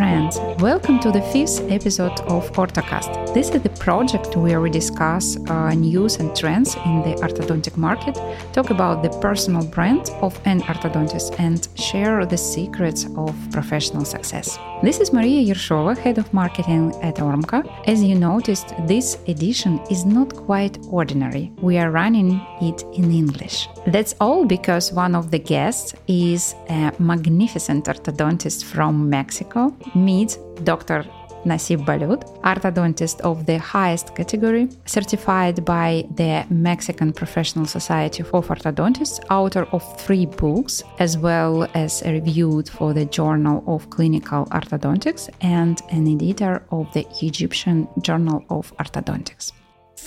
Friends! Welcome to the fifth episode of OrthoCast. This is the project where we discuss uh, news and trends in the orthodontic market, talk about the personal brand of an orthodontist, and share the secrets of professional success. This is Maria Yershova, head of marketing at Ormco. As you noticed, this edition is not quite ordinary. We are running it in English. That's all because one of the guests is a magnificent orthodontist from Mexico meet Dr. Nasib Balut, orthodontist of the highest category, certified by the Mexican Professional Society of Orthodontists, author of three books, as well as reviewed for the Journal of Clinical Orthodontics and an editor of the Egyptian Journal of Orthodontics.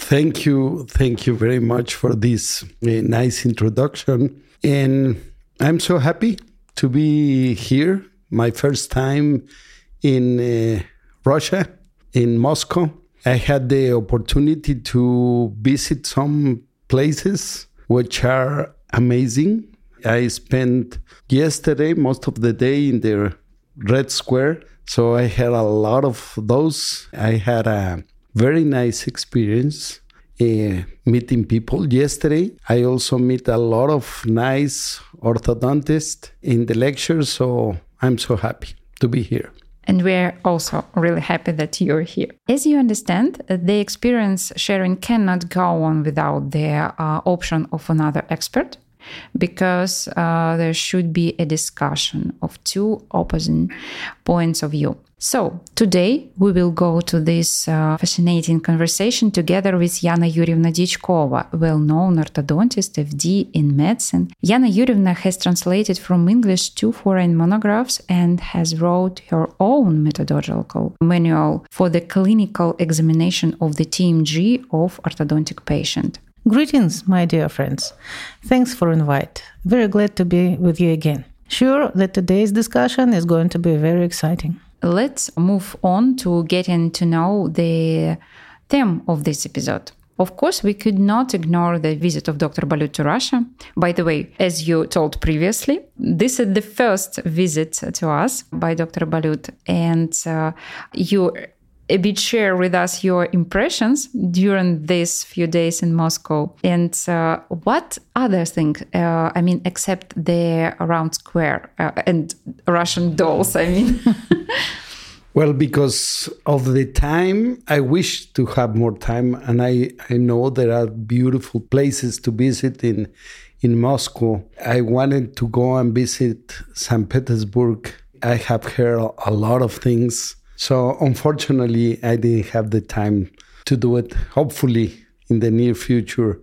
Thank you. Thank you very much for this uh, nice introduction. And I'm so happy to be here my first time in uh, Russia, in Moscow. I had the opportunity to visit some places which are amazing. I spent yesterday most of the day in the Red Square, so I had a lot of those. I had a very nice experience uh, meeting people. Yesterday, I also meet a lot of nice orthodontists in the lecture, so I'm so happy to be here. And we're also really happy that you're here. As you understand, the experience sharing cannot go on without the uh, option of another expert because uh, there should be a discussion of two opposing points of view. So, today we will go to this uh, fascinating conversation together with Yana Yurievna Dyachkova, well known orthodontist, PhD in medicine. Yana Yurievna has translated from English two foreign monographs and has wrote her own methodological manual for the clinical examination of the TMJ of orthodontic patient. Greetings, my dear friends. Thanks for invite. Very glad to be with you again. Sure that today's discussion is going to be very exciting let's move on to getting to know the theme of this episode. Of course, we could not ignore the visit of Dr. Balut to Russia. By the way, as you told previously, this is the first visit to us by Dr. Balut, and uh, you a bit share with us your impressions during these few days in Moscow and uh, what other thing uh, I mean, except the round square uh, and Russian dolls, I mean. well, because of the time, I wish to have more time, and I, I know there are beautiful places to visit in in Moscow. I wanted to go and visit St. Petersburg. I have heard a lot of things so unfortunately, I didn't have the time to do it. Hopefully, in the near future,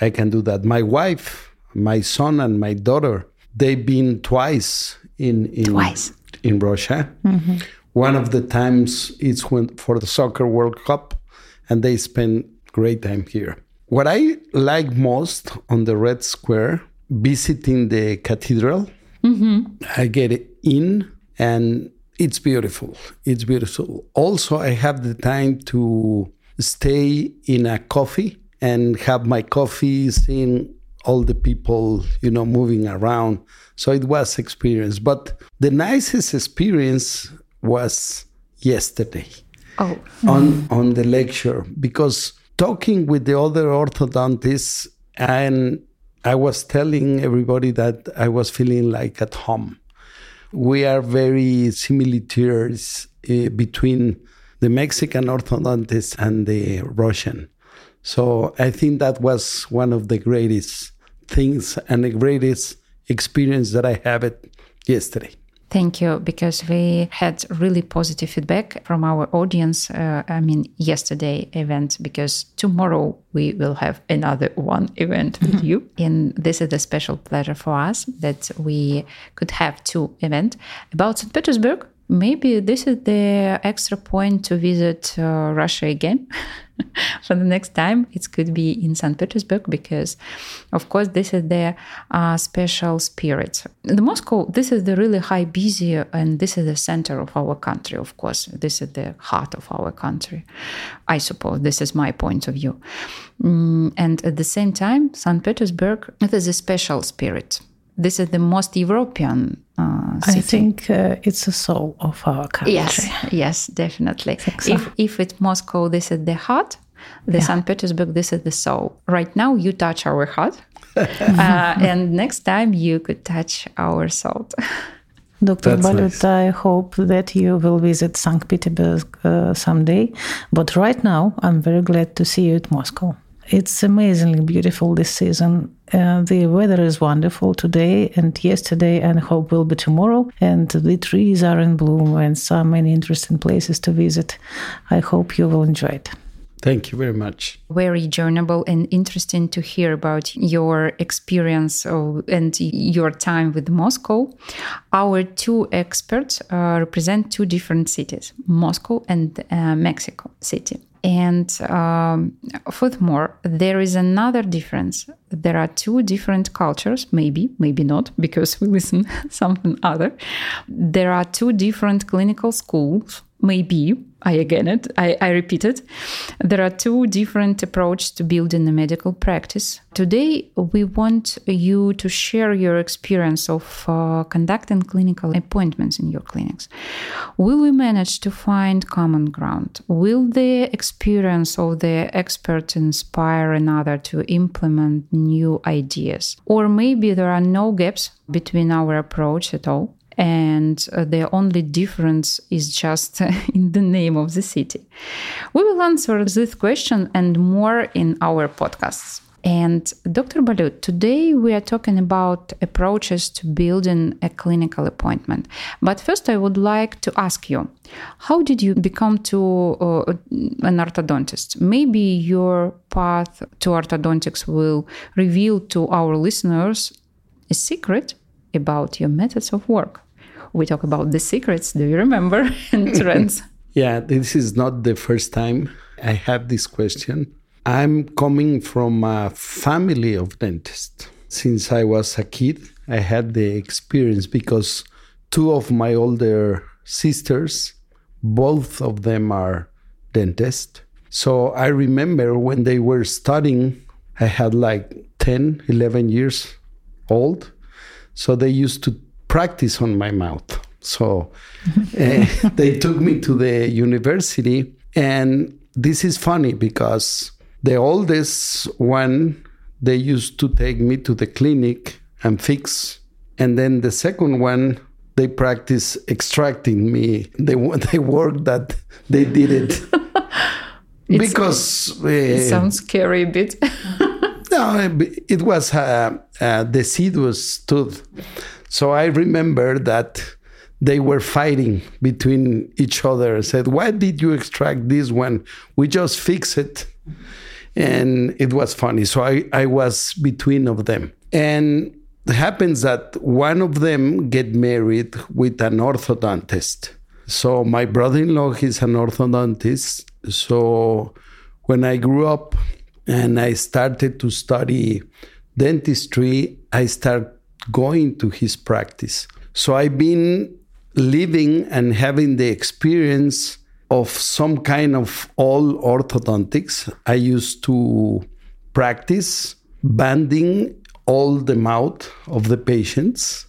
I can do that. My wife, my son, and my daughter, they've been twice in in twice. in Russia. Mm-hmm. One of the times it's when for the soccer World Cup, and they spend great time here. What I like most on the Red Square, visiting the cathedral, mm-hmm. I get in and it's beautiful. It's beautiful. Also, I have the time to stay in a coffee and have my coffee, seeing all the people, you know, moving around. So it was experience. But the nicest experience was yesterday. Oh. On on the lecture because talking with the other orthodontists and I was telling everybody that I was feeling like at home we are very similarities uh, between the Mexican orthodontist and the Russian. So I think that was one of the greatest things and the greatest experience that I had yesterday. Thank you, because we had really positive feedback from our audience. Uh, I mean, yesterday event, because tomorrow we will have another one event with mm-hmm. you, and this is a special pleasure for us that we could have two events about St. Petersburg maybe this is the extra point to visit uh, Russia again for the next time. It could be in St. Petersburg because, of course, this is the uh, special spirit. The Moscow, this is the really high busy, and this is the center of our country. Of course, this is the heart of our country. I suppose this is my point of view. Mm, and at the same time, St. Petersburg, it is a special spirit this is the most European Uh, I think uh, it's the soul of our country. Yes, yes, definitely. so. If if it's Moscow, this is the heart. The St. Petersburg, this is the soul. Right now, you touch our heart, uh, and next time you could touch our soul. Dr. That's Balut, nice. I hope that you will visit St. Petersburg uh, someday. But right now, I'm very glad to see you at Moscow. It's amazingly beautiful this season. Uh, the weather is wonderful today and yesterday, and hope will be tomorrow. And the trees are in bloom, and so many interesting places to visit. I hope you will enjoy it. Thank you very much. Very journable and interesting to hear about your experience of, and your time with Moscow. Our two experts uh, represent two different cities, Moscow and uh, Mexico City. And um, furthermore, there is another difference. There are two different cultures, maybe, maybe not, because we listen something other. There are two different clinical schools, maybe. I again it. I, I repeat it. There are two different approaches to building a medical practice. Today, we want you to share your experience of uh, conducting clinical appointments in your clinics. Will we manage to find common ground? Will the experience of the expert inspire another to implement new ideas? Or maybe there are no gaps between our approach at all? And uh, the only difference is just in the name of the city. We will answer this question and more in our podcasts. And Dr. Balut, today we are talking about approaches to building a clinical appointment. But first, I would like to ask you, how did you become to uh, an orthodontist? Maybe your path to orthodontics will reveal to our listeners a secret about your methods of work. We talk about the secrets, do you remember? and trends. Yeah, this is not the first time I have this question. I'm coming from a family of dentists. Since I was a kid, I had the experience because two of my older sisters, both of them are dentists. So I remember when they were studying, I had like 10, 11 years old. So they used to practice on my mouth. So uh, they took me to the university. And this is funny because the oldest one, they used to take me to the clinic and fix. And then the second one, they practice extracting me They, the work that they did it. because It uh, sounds scary a bit. No, it was a, a deciduous tooth. So I remember that they were fighting between each other and said, Why did you extract this one? We just fix it. And it was funny. So I, I was between of them. And it happens that one of them get married with an orthodontist. So my brother-in-law is an orthodontist. So when I grew up and I started to study dentistry, I started going to his practice. So I've been living and having the experience of some kind of all orthodontics. I used to practice banding all the mouth of the patients.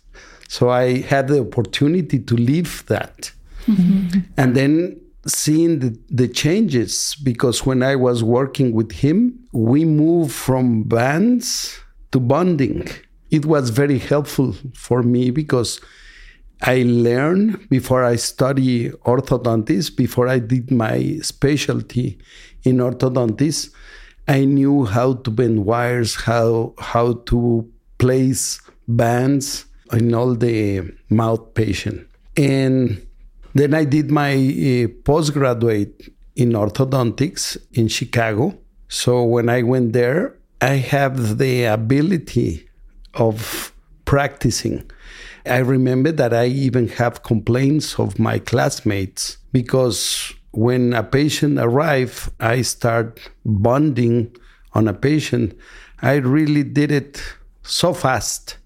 So I had the opportunity to live that. Mm-hmm. And then seeing the, the changes, because when I was working with him, we moved from bands to bonding. It was very helpful for me because I learned before I study orthodontics, before I did my specialty in orthodontics, I knew how to bend wires, how how to place bands in all the mouth patient. And then I did my uh, postgraduate in orthodontics in Chicago. So when I went there, I have the ability of practicing. I remember that I even have complaints of my classmates because when a patient arrived, I start bonding on a patient. I really did it so fast.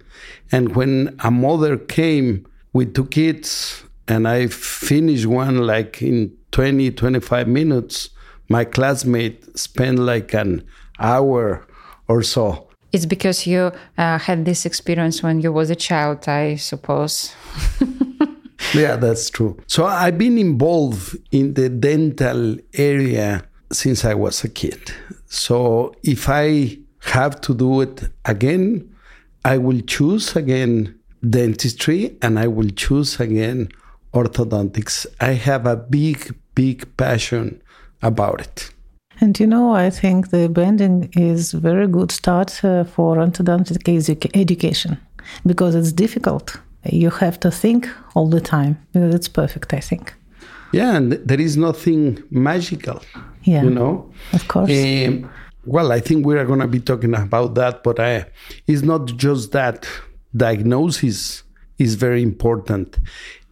And when a mother came with two kids and I finished one like in 20, 25 minutes, my classmate spent like an hour or so. It's because you uh, had this experience when you was a child, I suppose. yeah, that's true. So I've been involved in the dental area since I was a kid. So if I have to do it again, I will choose again dentistry and I will choose again orthodontics. I have a big, big passion about it. And you know, I think the bending is very good start uh, for orthodontic education because it's difficult. You have to think all the time. It's perfect, I think. Yeah, and there is nothing magical. Yeah, you know, of course. Um, well, I think we are going to be talking about that, but I, it's not just that. Diagnosis is very important,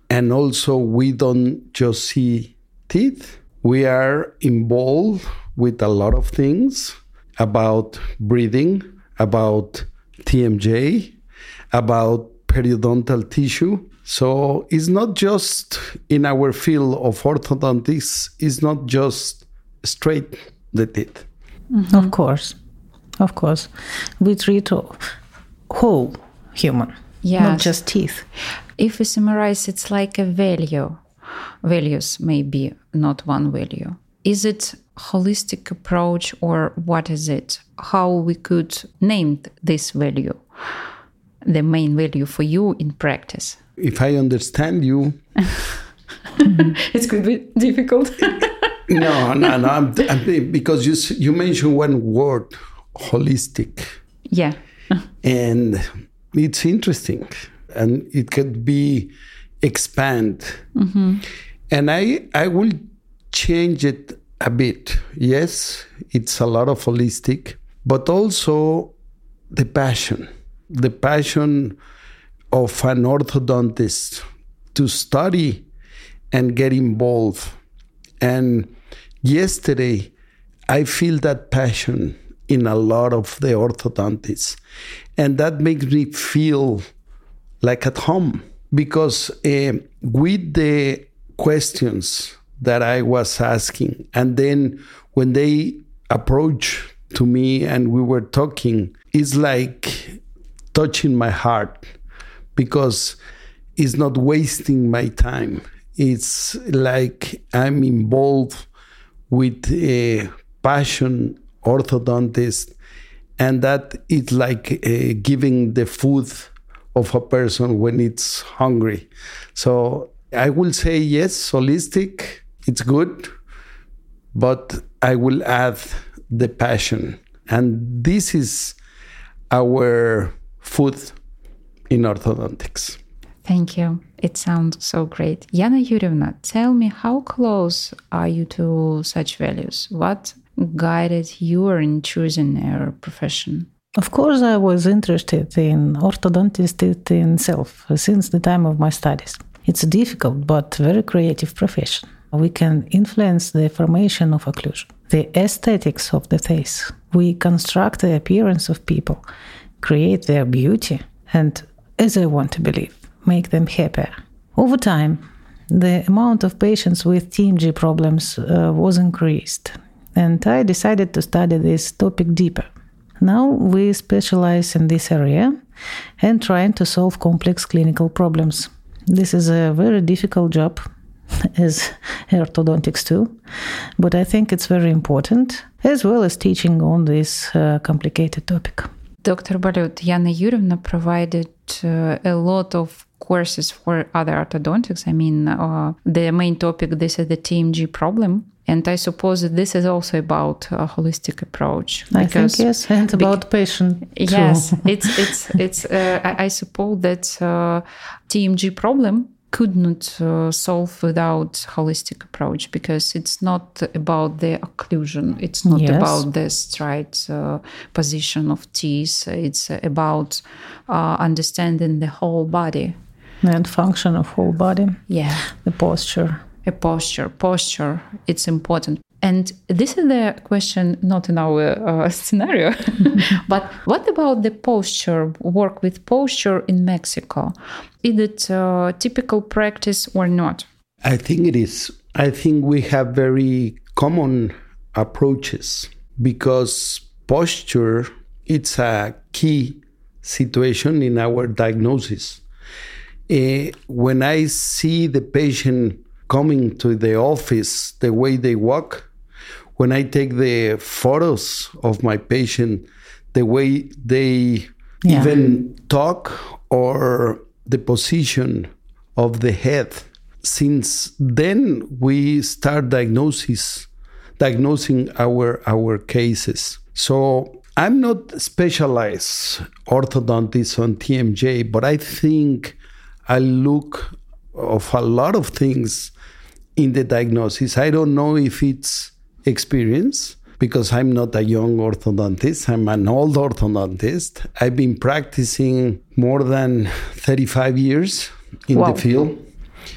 and also we don't just see teeth. We are involved with a lot of things about breathing, about TMJ, about periodontal tissue. So it's not just in our field of orthodontics, it's not just straight the teeth. Mm-hmm. Of course. Of course. We treat whole human, yes. not just teeth. If we summarize, it's like a value. Values may be not one value. Is it holistic approach or what is it? How we could name this value, the main value for you in practice? If I understand you, it could be difficult. no, no, no. I'm, I'm, because you you mentioned one word, holistic. Yeah. and it's interesting, and it could be expand. Mm-hmm. And I I will change it a bit. Yes, it's a lot of holistic, but also the passion, the passion of an orthodontist to study and get involved. And yesterday, I feel that passion in a lot of the orthodontists. And that makes me feel like at home because uh, with the questions that I was asking. And then when they approached to me and we were talking, it's like touching my heart because it's not wasting my time. It's like I'm involved with a passion orthodontist, and that it's like uh, giving the food of a person when it's hungry. So I will say yes, holistic it's good, but I will add the passion. And this is our food in orthodontics. Thank you. It sounds so great. Yana Yurievna, tell me how close are you to such values? What guided you in choosing your profession? Of course, I was interested in orthodontist itself since the time of my studies. It's a difficult but very creative profession we can influence the formation of occlusion, the aesthetics of the face. We construct the appearance of people, create their beauty, and, as I want to believe, make them happier. Over time, the amount of patients with TMJ problems uh, was increased, and I decided to study this topic deeper. Now we specialize in this area and trying to solve complex clinical problems. This is a very difficult job as orthodontics too. But I think it's very important, as well as teaching on this uh, complicated topic. Dr. Balut, Yana Yurievna provided uh, a lot of courses for other orthodontics. I mean, uh, the main topic, this is the TMJ problem. And I suppose that this is also about a holistic approach. I think yes, and about patient. Too. Yes, it's it's it's. Uh, I, I, suppose that uh, TMJ problem could not uh, solve without holistic approach because it's not about the occlusion it's not yes. about the straight uh, position of teeth it's about uh, understanding the whole body and function of whole body yeah the posture a posture posture it's important and this is the question not in our uh, scenario, but what about the posture, work with posture in Mexico? Is it uh, typical practice or not? I think it is. I think we have very common approaches because posture it's a key situation in our diagnosis. Uh, when I see the patient coming to the office, the way they walk, when I take the photos of my patient, the way they yeah. even talk or the position of the head. Since then, we start diagnosis, diagnosing our our cases. So I'm not specialized orthodontist on TMJ, but I think I look of a lot of things in the diagnosis. I don't know if it's experience because I'm not a young orthodontist. I'm an old orthodontist. I've been practicing more than 35 years in wow. the field.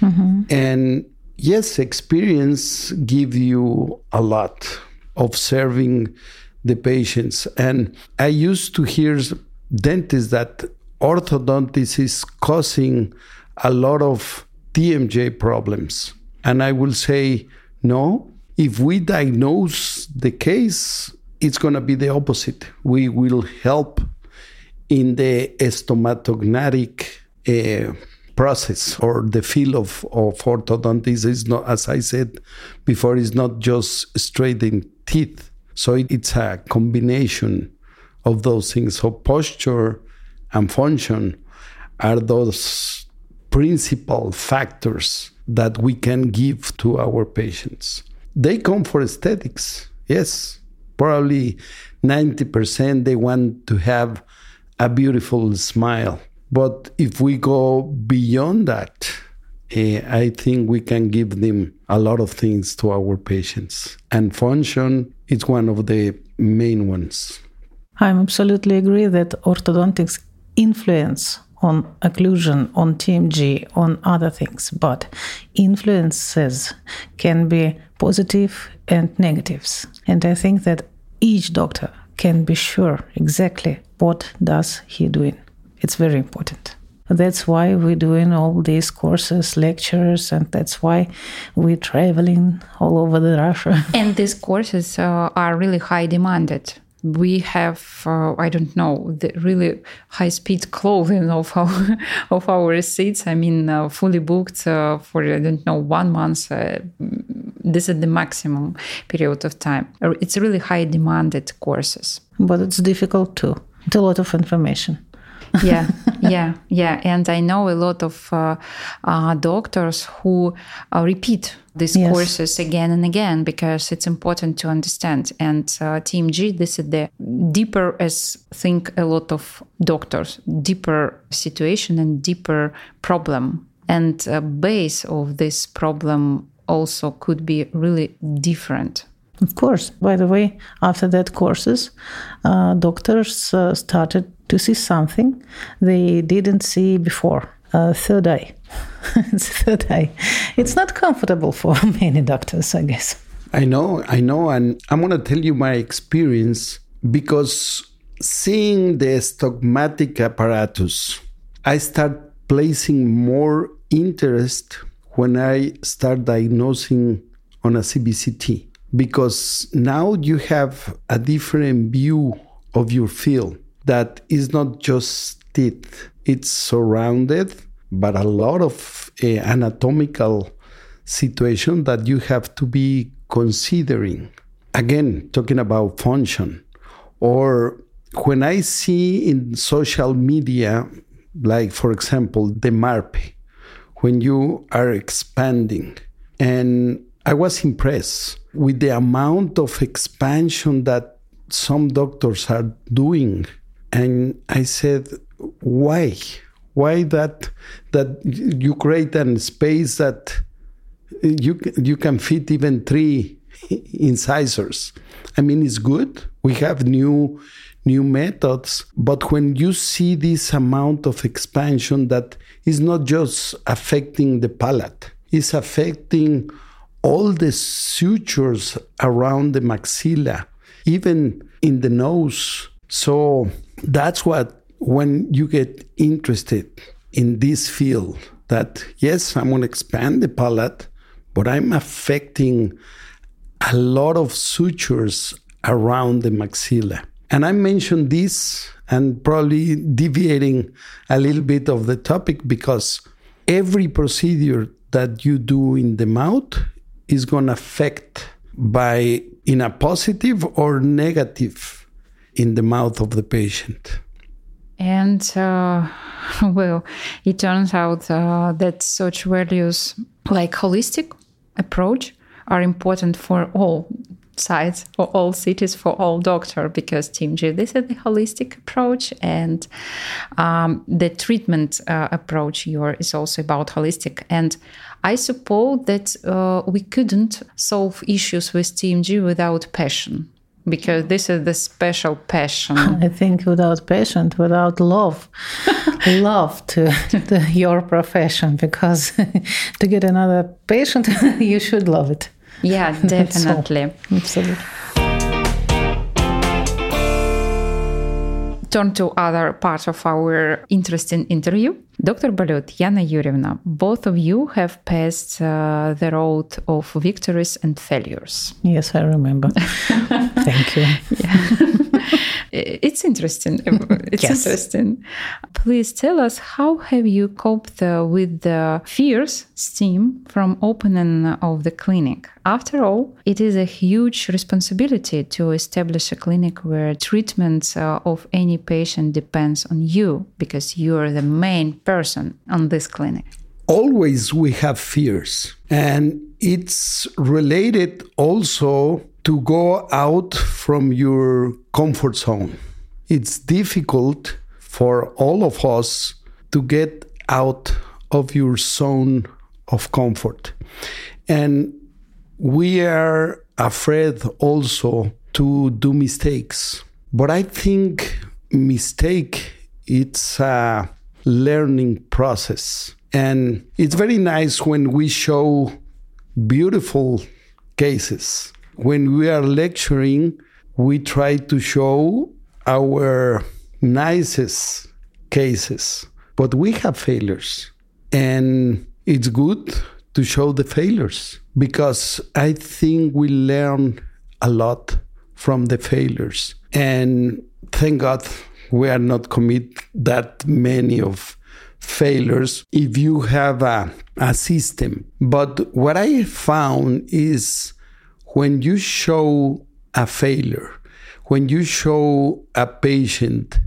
Mm-hmm. And yes, experience gives you a lot of serving the patients. And I used to hear dentists that orthodontics is causing a lot of TMJ problems. And I will say, no, if we diagnose the case, it's going to be the opposite. We will help in the stomatognathic uh, process or the field of, of orthodontics is not, as I said before, is not just straightening teeth. So it, it's a combination of those things. So posture and function are those principal factors that we can give to our patients. They come for aesthetics, yes. Probably 90% they want to have a beautiful smile. But if we go beyond that, uh, I think we can give them a lot of things to our patients. And function is one of the main ones. I absolutely agree that orthodontics influence on occlusion, on TMJ, on other things, but influences can be positive and negatives. And I think that each doctor can be sure exactly what does he doing. It's very important. That's why we're doing all these courses, lectures, and that's why we're traveling all over the Russia. And these courses uh, are really high demanded we have uh, i don't know the really high speed clothing of our of our seats. I mean uh, fully booked uh, for i don't know one month uh, this is the maximum period of time. It's really high demanded courses. But it's difficult too. It's a lot of information. Yeah, yeah, yeah. And I know a lot of uh, uh, doctors who uh, repeat these yes. courses again and again because it's important to understand. And uh, TMJ, this is the deeper, as think a lot of doctors, deeper situation and deeper problem. And base of this problem also could be really different of course. By the way, after that courses, uh, doctors uh, started to see something they didn't see before. Uh, third eye. it's third eye. It's not comfortable for many doctors, I guess. I know, I know, and I'm gonna tell you my experience because seeing the stogmatic apparatus, I start placing more interest when I start diagnosing on a CBCT because now you have a different view of your field that is not just teeth, it's surrounded but a lot of uh, anatomical situation that you have to be considering. Again, talking about function, or when I see in social media, like for example, the MARPE, when you are expanding, and I was impressed with the amount of expansion that some doctors are doing. And I said, why? Why that that you create a space that you you can fit even three incisors? I mean, it's good. We have new new methods, but when you see this amount of expansion that is not just affecting the palate, it's affecting all the sutures around the maxilla, even in the nose. So that's what, when you get interested in this field, that yes, I'm going to expand the palate, but I'm affecting a lot of sutures around the maxilla. And I mentioned this and probably deviating a little bit of the topic because every procedure that you do in the mouth is going to affect by in a positive or negative in the mouth of the patient. And uh, well, it turns out uh, that such values like holistic approach are important for all sites, for all cities, for all doctor, because TMJ, this is the holistic approach, and um, the treatment uh, approach your is also about holistic. And I suppose that uh, we couldn't solve issues with TMJ without passion because this is the special passion. I think without passion, without love, love to, to, your profession, because to get another patient, you should love it. Yeah, definitely. so, absolutely. Turn to other part of our interesting interview. Dr. Balut, Yana Yurievna, both of you have passed uh, the road of victories and failures. Yes, I remember. Thank you. it's interesting. It's yes. interesting. Please tell us how have you coped uh, with the fears stem from opening of the clinic? After all, it is a huge responsibility to establish a clinic where treatment uh, of any patient depends on you because you are the main person on this clinic. Always we have fears, and it's related also to go out from your comfort zone. It's difficult for all of us to get out of your zone of comfort. And we are afraid also to do mistakes. But I think mistake it's a learning process. And it's very nice when we show beautiful cases when we are lecturing, we try to show our nicest cases, but we have failures. And it's good to show the failures because I think we learn a lot from the failures. And thank God we are not commit that many of failures if you have a, a system. But what I found is when you show a failure, when you show a patient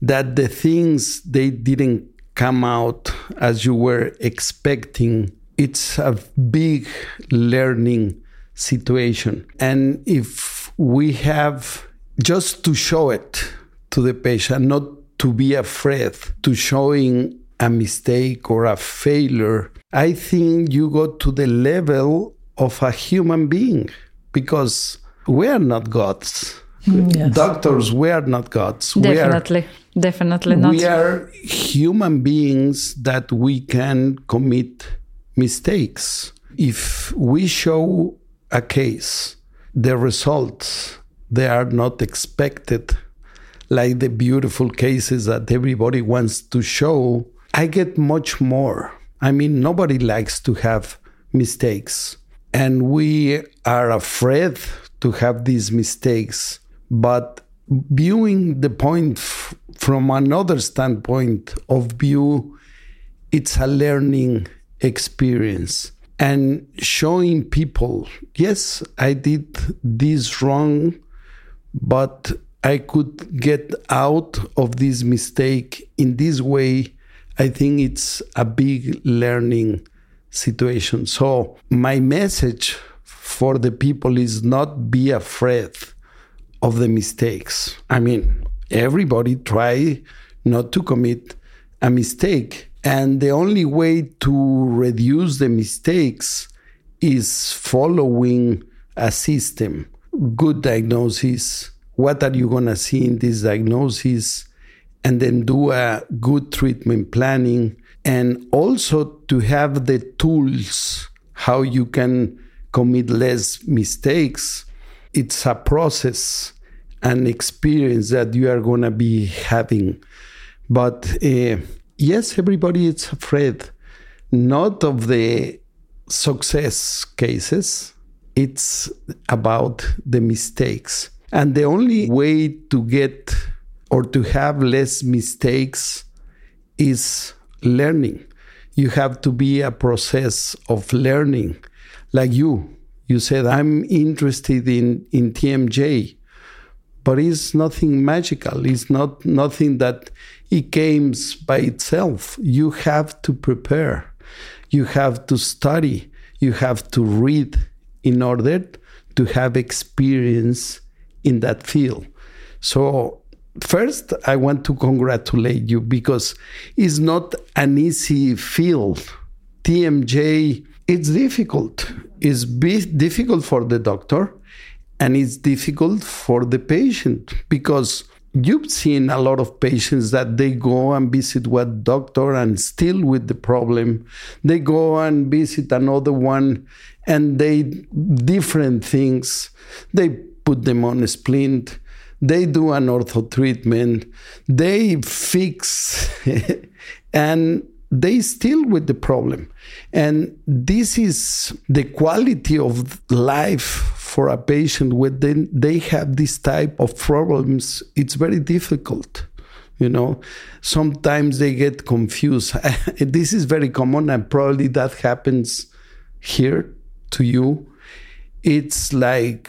that the things they didn't come out as you were expecting, it's a big learning situation. And if we have just to show it to the patient, not to be afraid to showing a mistake or a failure, I think you go to the level of a human being because we are not gods. Mm, yes. Doctors, we are not gods. Definitely, we are, definitely not. We are human beings that we can commit mistakes. If we show a case, the results they are not expected, like the beautiful cases that everybody wants to show. I get much more. I mean, nobody likes to have mistakes. And we are afraid to have these mistakes. But viewing the point f- from another standpoint of view, it's a learning experience. And showing people, yes, I did this wrong, but I could get out of this mistake in this way. I think it's a big learning situation. So my message for the people is not be afraid of the mistakes. I mean, everybody try not to commit a mistake. And the only way to reduce the mistakes is following a system, good diagnosis. What are you going to see in this diagnosis? And then do a good treatment planning and also to have the tools how you can commit less mistakes it's a process an experience that you are going to be having but uh, yes everybody is afraid not of the success cases it's about the mistakes and the only way to get or to have less mistakes is learning. You have to be a process of learning. Like you, you said, I'm interested in, in TMJ, but it's nothing magical. It's not nothing that it comes by itself. You have to prepare. You have to study. You have to read in order to have experience in that field. So first i want to congratulate you because it's not an easy field tmj it's difficult. It's difficult for the doctor and it's difficult for the patient because you've seen a lot of patients that they go and visit one doctor and still with the problem. They go and visit another one and they different things. They put them on a splint. They do an ortho treatment, they fix, and they still with the problem. And this is the quality of life for a patient when they, they have this type of problems. It's very difficult. You know, sometimes they get confused. this is very common, and probably that happens here to you. It's like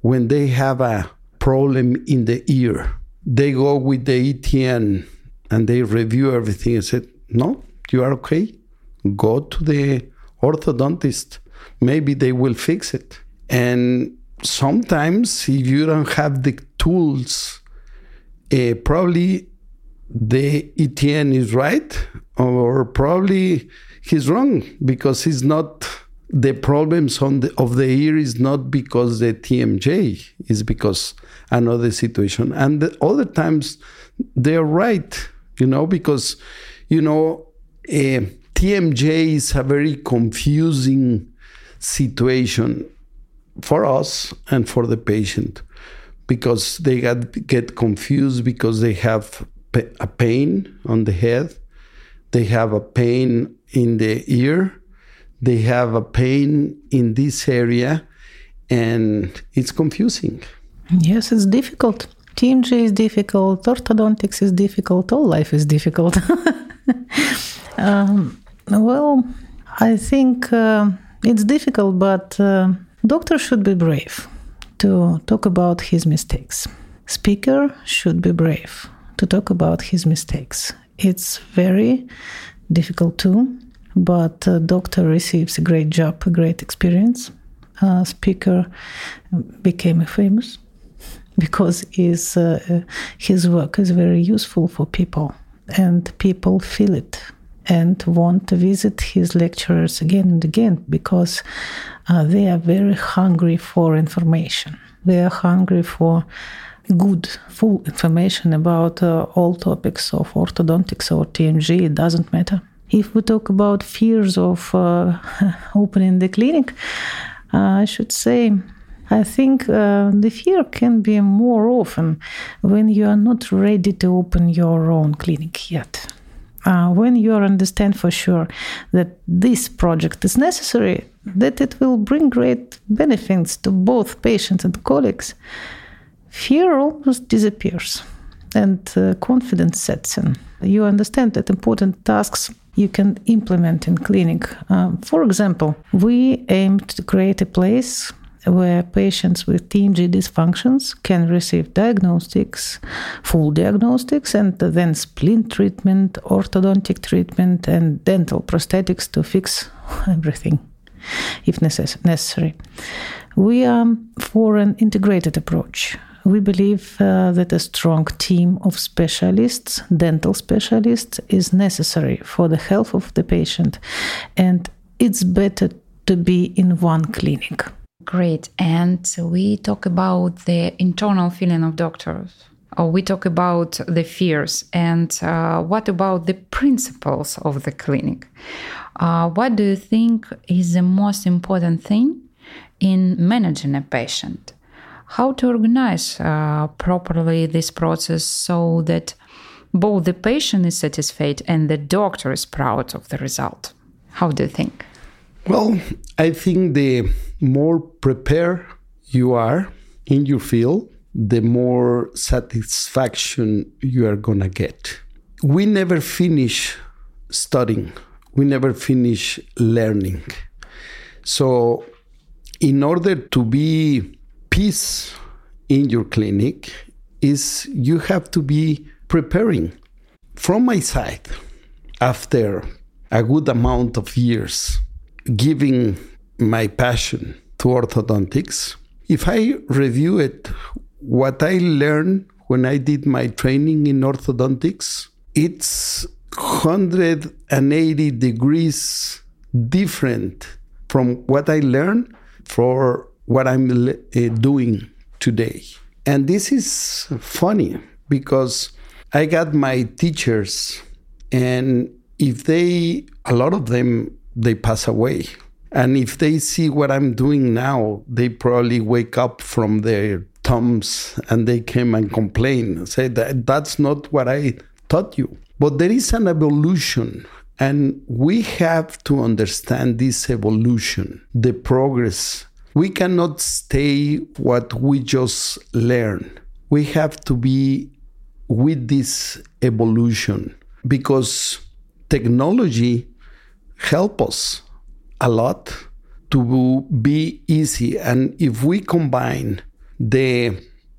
when they have a problem in the ear. They go with the ETN and they review everything and said, No, you are okay. Go to the orthodontist. Maybe they will fix it. And sometimes, if you don't have the tools, uh, probably the ETN is right, or probably he's wrong because he's not the problems on the, of the ear is not because the TMJ, is because another situation. And the other times they're right, you know, because, you know, uh, TMJ is a very confusing situation for us and for the patient because they get, get confused because they have a pain on the head, they have a pain in the ear they have a pain in this area and it's confusing. Yes, it's difficult. TMJ is difficult, orthodontics is difficult, all life is difficult. um, well, I think uh, it's difficult, but uh, doctor should be brave to talk about his mistakes. Speaker should be brave to talk about his mistakes. It's very difficult too but uh, doctor receives a great job, a great experience. Uh, speaker became famous because his uh, his work is very useful for people, and people feel it and want to visit his lectures again and again because uh, they are very hungry for information. They are hungry for good, full information about uh, all topics of orthodontics or TMJ. It doesn't matter. If we talk about fears of uh, opening the clinic, uh, I should say I think uh, the fear can be more often when you are not ready to open your own clinic yet. Uh, when you understand for sure that this project is necessary, that it will bring great benefits to both patients and colleagues, fear almost disappears and uh, confidence sets in. You understand that important tasks you can implement in clinic. Um, for example, we aim to create a place where patients with TMJ dysfunctions can receive diagnostics, full diagnostics, and then splint treatment, orthodontic treatment, and dental prosthetics to fix everything if necess- necessary. We are for an integrated approach we believe uh, that a strong team of specialists, dental specialists, is necessary for the health of the patient, and it's better to be in one clinic. Great. And we talk about the internal feeling of doctors. Or we talk about the fears. And uh, what about the principles of the clinic? Uh, what do you think is the most important thing in managing a patient? how to organize uh, properly this process so that both the patient is satisfied and the doctor is proud of the result. How do you think? Well, I think the more prepared you are in your field, the more satisfaction you are going to get. We never finish studying, we never finish learning. So, in order to be peace in your clinic, is you have to be preparing. From my side, after a good amount of years giving my passion to orthodontics, if I review it, what I learned when I did my training in orthodontics, it's 180 degrees different from what I learned for what I'm uh, doing today. And this is funny because I got my teachers, and if they, a lot of them, they pass away. And if they see what I'm doing now, they probably wake up from their thumbs and they came and complain, say that that's not what I taught you. But there is an evolution, and we have to understand this evolution, the progress. We cannot stay what we just learned. We have to be with this evolution because technology help us a lot to be easy. And if we combine the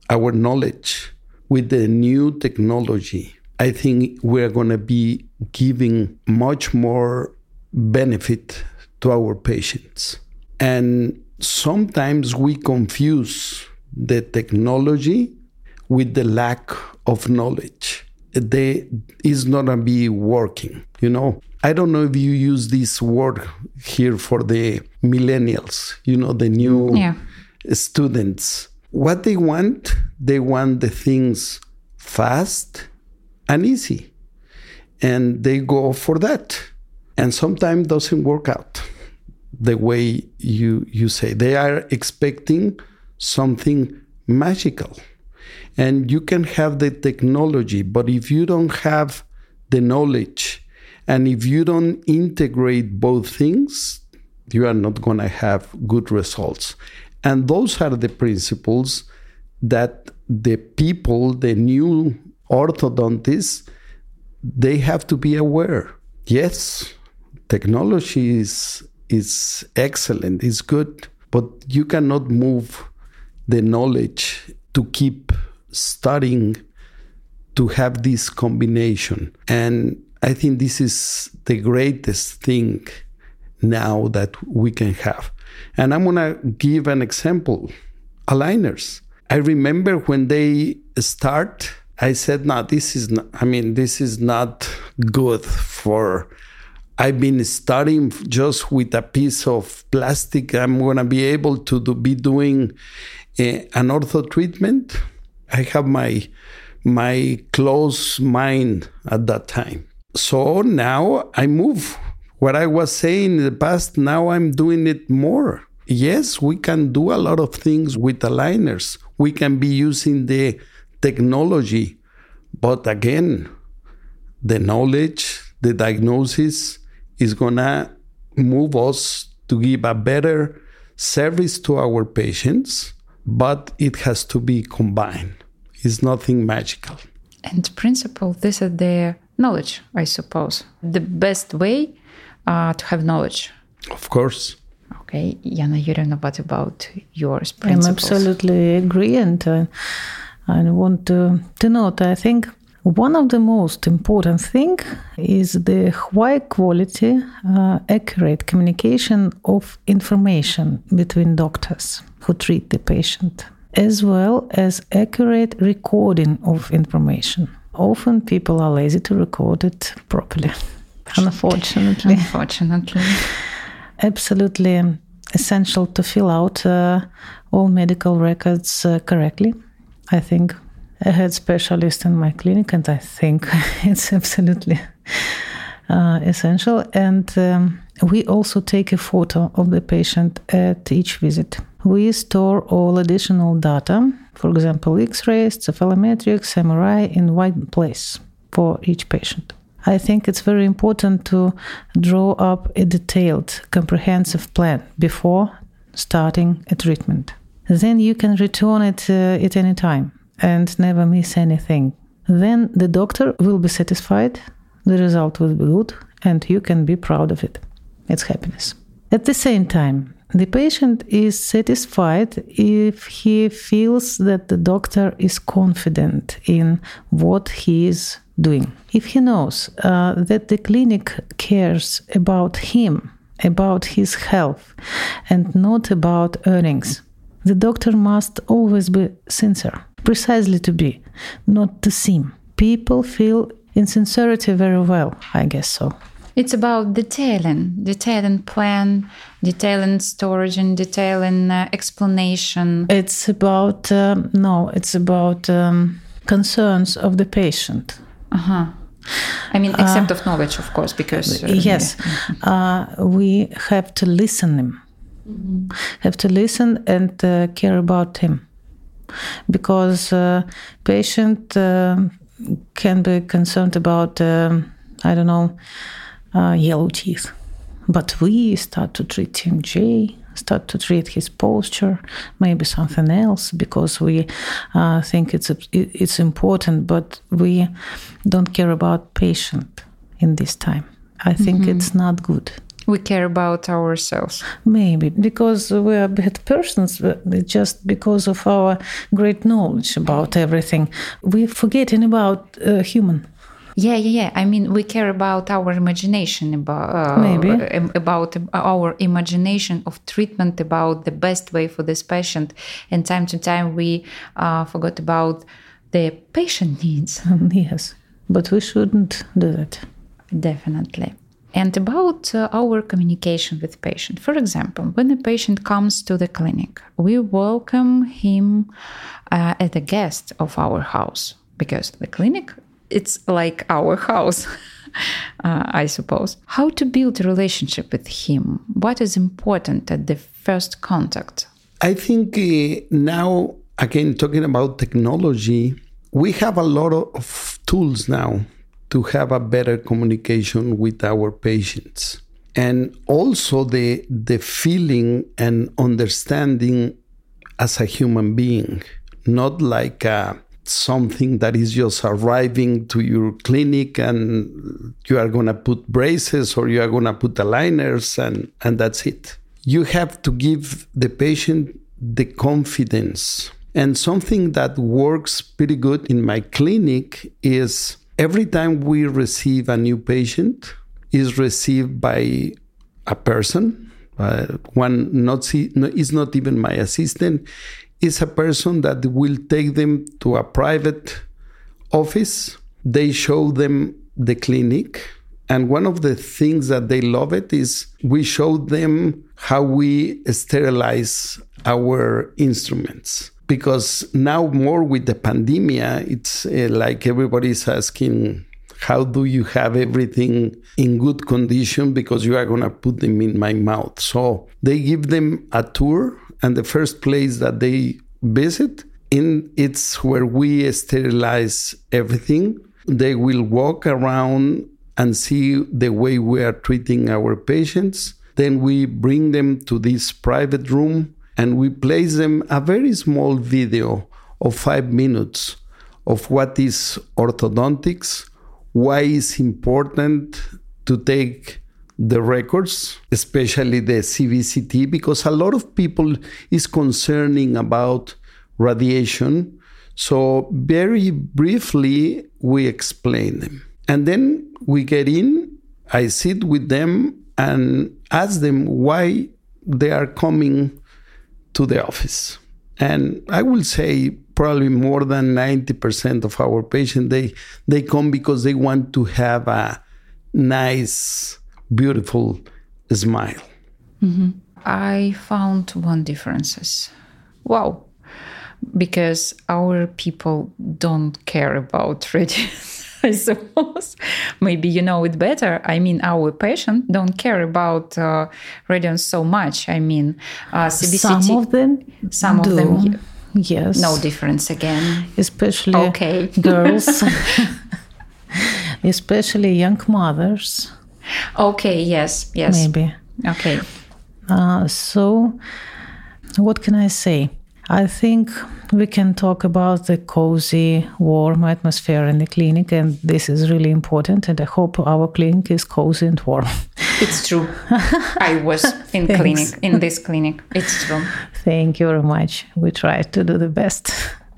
our knowledge with the new technology i think we're going to be giving much more benefit to our patients. And sometimes we confuse the technology with the lack of knowledge. They is not gonna be working you know i don't know if you use this word here for the millennials you know the new yeah. students. What they want they want the things fast and easy and they go for that. And sometimes doesn't work out the way you you say. They are expecting something magical. And you can have the technology, but if you don't have the knowledge and if you don't integrate both things, you are not going to have good results. And those are the principles that the people, the new orthodontists, they have to be aware. Yes, technology is is excellent, is good, but you cannot move the knowledge to keep studying to have this combination. And I think this is the greatest thing now that we can have. And I'm going to give an example aligners. I remember when they start, I said, no, this is not, I mean, this is not good for. I've been studying just with a piece of plastic. I'm going to be able to do, be doing eh, an ortho treatment I have my my close mind at that time. So now I move. What I was saying in the past, now I'm doing it more. Yes, we can do a lot of things with aligners. We can be using the technology. But again, the knowledge, the diagnosis is to move us to give a better service to our patients but it has to be combined. It's nothing magical. And principle, this is the knowledge, I suppose. The best way uh, to have knowledge. Of course. Okay, Yana Yurievna, what about yours? Principles? I absolutely agree, and uh, I want to, to note. I think one of the most important thing is the high quality, uh, accurate communication of information between doctors who treat the patient, as well as accurate recording of information. Often people are lazy to record it properly, unfortunately. Unfortunately. Absolutely essential to fill out uh, all medical records uh, correctly. I think I had specialist in my clinic, and I think it's absolutely uh, essential. And um, we also take a photo of the patient at each visit. We store all additional data, for example, X-rays, cephalometrics, MRI, in one place for each patient. I think it's very important to draw up a detailed, comprehensive plan before starting a treatment. then you can return it uh, at any time and never miss anything. Then the doctor will be satisfied, the result will be good, and you can be proud of it. It's happiness. At the same time, the patient is satisfied if he feels that the doctor is confident in what he is doing. If he knows uh, that the clinic cares about him, about his health, and not about earnings, the doctor must always be sincere, precisely to be, not to seem. People feel insincerity very well, I guess so. It's about detailing, detailing plan, detailing storage, and detailing uh, explanation. It's about, um, no, it's about um, concerns of the patient. Uh huh. I mean, except uh, of knowledge, of course, because. Uh, yes, uh, we have to listen him. Mm-hmm. Have to listen and uh, care about him. Because uh, patient can be concerned about, um, I don't know, uh, yellow teeth. But we start to treat him J, start to treat his posture, maybe something else, because we uh, think it's a, it's important, but we don't care about patient in this time. I think mm-hmm. it's not good. We care about ourselves. Maybe because we are bad persons, just because of our great knowledge about everything. We're forgetting about uh, human. Yeah, yeah, yeah. I mean, we care about our imagination about uh, maybe about our imagination of treatment, about the best way for this patient, and time to time we uh, forgot about the patient needs. yes, but we shouldn't do that. Definitely. And about uh, our communication with patient. For example, when a patient comes to the clinic, we welcome him uh, as a guest of our house because the clinic it's like our house. uh, I suppose. How to build a relationship with him? What is important at the first contact? I think uh, now, again, talking about technology, we have a lot of tools now to have a better communication with our patients. And also the, the feeling and understanding as a human being, not like a something that is just arriving to your clinic and you are going to put braces or you are going to put aligners and, and that's it. You have to give the patient the confidence. And something that works pretty good in my clinic is every time we receive a new patient is received by a person, uh, one not see, no, is not even my assistant, is a person that will take them to a private office. They show them the clinic. And one of the things that they love it is we show them how we sterilize our instruments. Because now, more with the pandemia, it's uh, like everybody's asking, how do you have everything in good condition? Because you are going to put them in my mouth. So they give them a tour and the first place that they visit in it's where we sterilize everything. They will walk around and see the way we are treating our patients. Then we bring them to this private room and we place them a very small video of 5 minutes of what is orthodontics why it's important to take the records, especially the CBCT, because a lot of people is concerning about radiation. So very briefly, we explain them. And then we get in, I sit with them and ask them why they are coming to the office. And I will say probably more than 90% of our patients, they, they come because they want to have a nice beautiful smile. Mm-hmm. I found one differences. Wow, because our people don't care about radiance. I suppose maybe you know it better. I mean, our patient don't care about uh, radiance so much. I mean, uh, CBCT, some of them, some do. of them, yes, no difference again. Especially okay. girls, especially young mothers Okay, yes, yes. Maybe. Okay. Uh, so, what can I say? I think we can talk about the cozy, warm atmosphere in the clinic, and this is really important. And I hope our clinic is cozy and warm. It's true. I was in clinic in this clinic. It's true. Thank you very much. We try to do the best.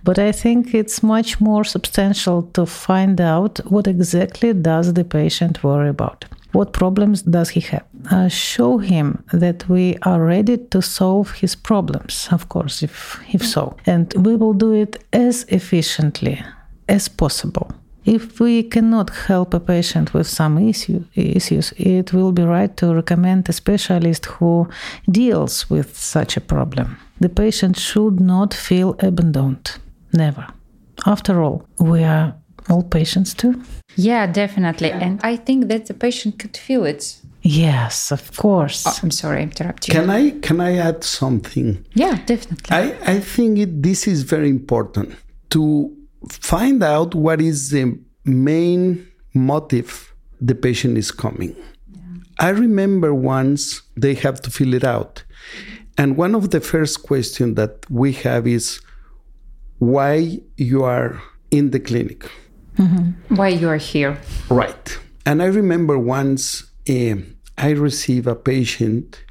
But I think it's much more substantial to find out what exactly does the patient worry about. What problems does he have? Uh, show him that we are ready to solve his problems, of course, if, if so. And we will do it as efficiently as possible. If we cannot help a patient with some issue, issues, it will be right to recommend a specialist who deals with such a problem. The patient should not feel abandoned. Never. After all, we are all patients too. Yeah, definitely. And I think that the patient could feel it. Yes, of course. Oh, I'm sorry, I interrupt you. Can I can I add something? Yeah, definitely. I, I think it, this is very important to find out what is the main motive the patient is coming. I remember once they have to fill it out. And one of the first questions that we have is why you are in the clinic. Mm-hmm. Why you are here. Right. And I remember once uh, I received a patient,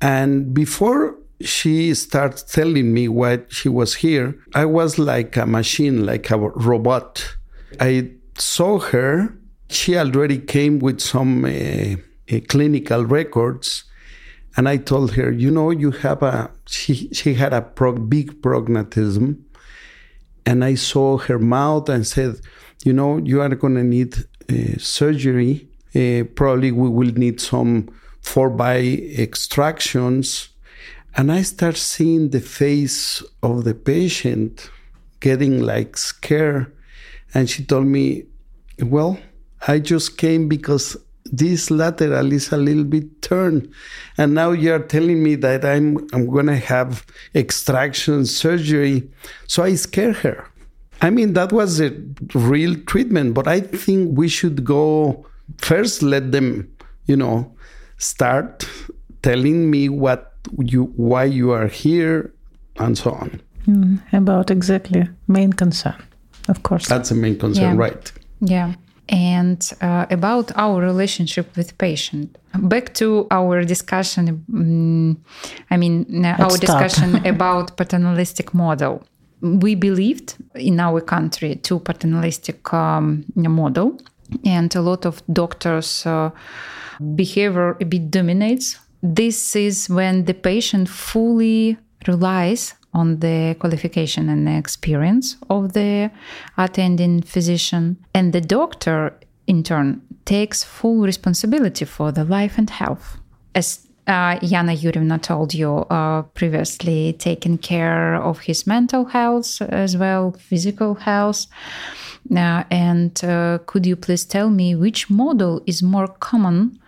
and before she starts telling me why she was here, I was like a machine, like a robot. I saw her. She already came with some uh, uh, clinical records. And I told her, you know, you have a, she, she had a big prognathism. And I saw her mouth and said, you know, you are going to need uh, surgery. Uh, probably we will need some four by extractions and I start seeing the face of the patient getting like scared. And she told me, Well, I just came because this lateral is a little bit turned. And now you're telling me that I'm I'm gonna have extraction surgery. So I scare her. I mean that was a real treatment, but I think we should go first let them, you know, start telling me what you why you are here and so on. Mm, about exactly main concern of course. That's the main concern yeah. right. Yeah. And uh, about our relationship with patient. Back to our discussion um, i mean Let's our discussion about paternalistic model we believed in our country to paternalistic um, model. And a lot of doctors uh, behavior a bit dominates. This is when the patient fully relies on the qualification and the experience of the attending physician, and the doctor, in turn, takes full responsibility for the life and health. As uh, Yana Yurievna told you uh, previously, taking care of his mental health as well, physical health. Uh, and uh, could you please tell me which model is more common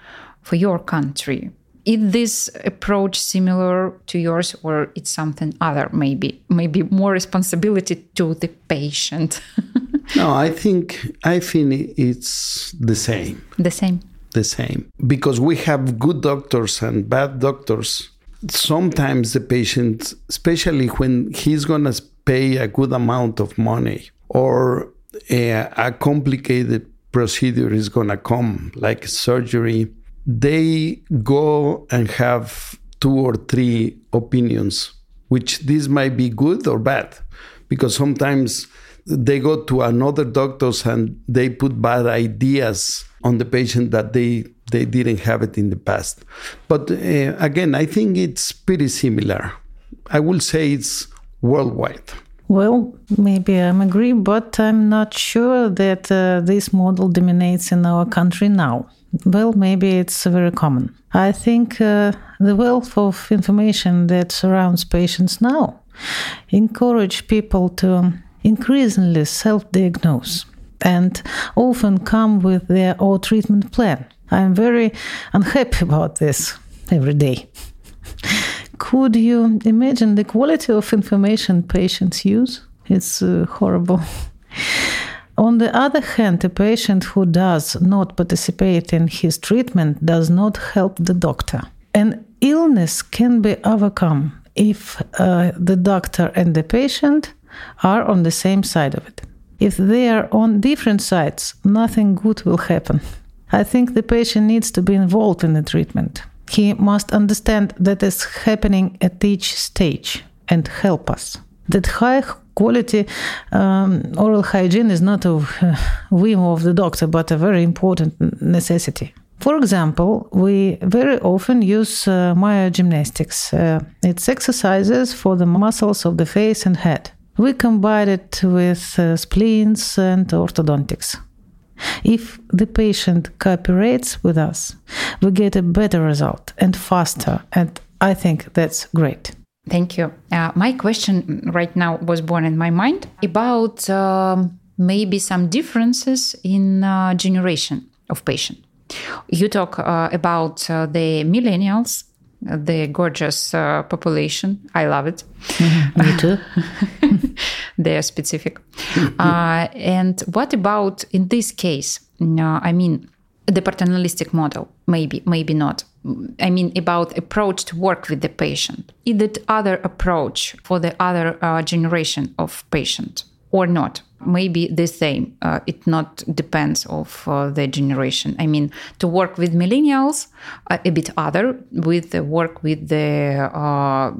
for your country? is this approach similar to yours or it's something other maybe maybe more responsibility to the patient no i think i think it's the same the same the same. Because we have good doctors and bad doctors. Sometimes the patient especially when he's going to pay a good amount of money or a, a complicated procedure is going to come like surgery they go and have two or three opinions, which this might be good or bad, because sometimes they go to another doctors and they put bad ideas on the patient that they they didn't have it in the past. But uh, again, I think it's pretty similar. I will say it's worldwide. Well, maybe I'm agree, but I'm not sure that uh, this model dominates in our country now. Well, maybe it's very common. I think uh, the wealth of information that surrounds patients now encourage people to increasingly self-diagnose and often come with their own treatment plan. I'm very unhappy about this every day. Could you imagine the quality of information patients use? It's uh, horrible. On the other hand, a patient who does not participate in his treatment does not help the doctor. An illness can be overcome if uh, the doctor and the patient are on the same side of it. If they are on different sides, nothing good will happen. I think the patient needs to be involved in the treatment. He must understand that is happening at each stage and help us. That high quality um, oral hygiene is not a whim of the doctor, but a very important necessity. For example, we very often use uh, myogymnastics. Uh, it's exercises for the muscles of the face and head. We combine it with uh, splints and orthodontics. If the patient cooperates with us, we get a better result and faster, and I think that's great. Thank you. Uh, my question right now was born in my mind about um, maybe some differences in uh, generation of patient. You talk uh, about uh, the millennials, the gorgeous uh, population. I love it. Mm-hmm. Me too. they are specific. Uh, and what about in this case? I mean, the paternalistic model, maybe, maybe not. I mean, about approach to work with the patient. Is that other approach for the other uh, generation of patient or not? Maybe the same. Uh, it not depends of uh, the generation. I mean, to work with millennials, uh, a bit other. With the work with the uh,